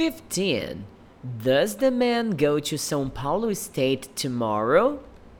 15. Does the man go to São Paulo State tomorrow?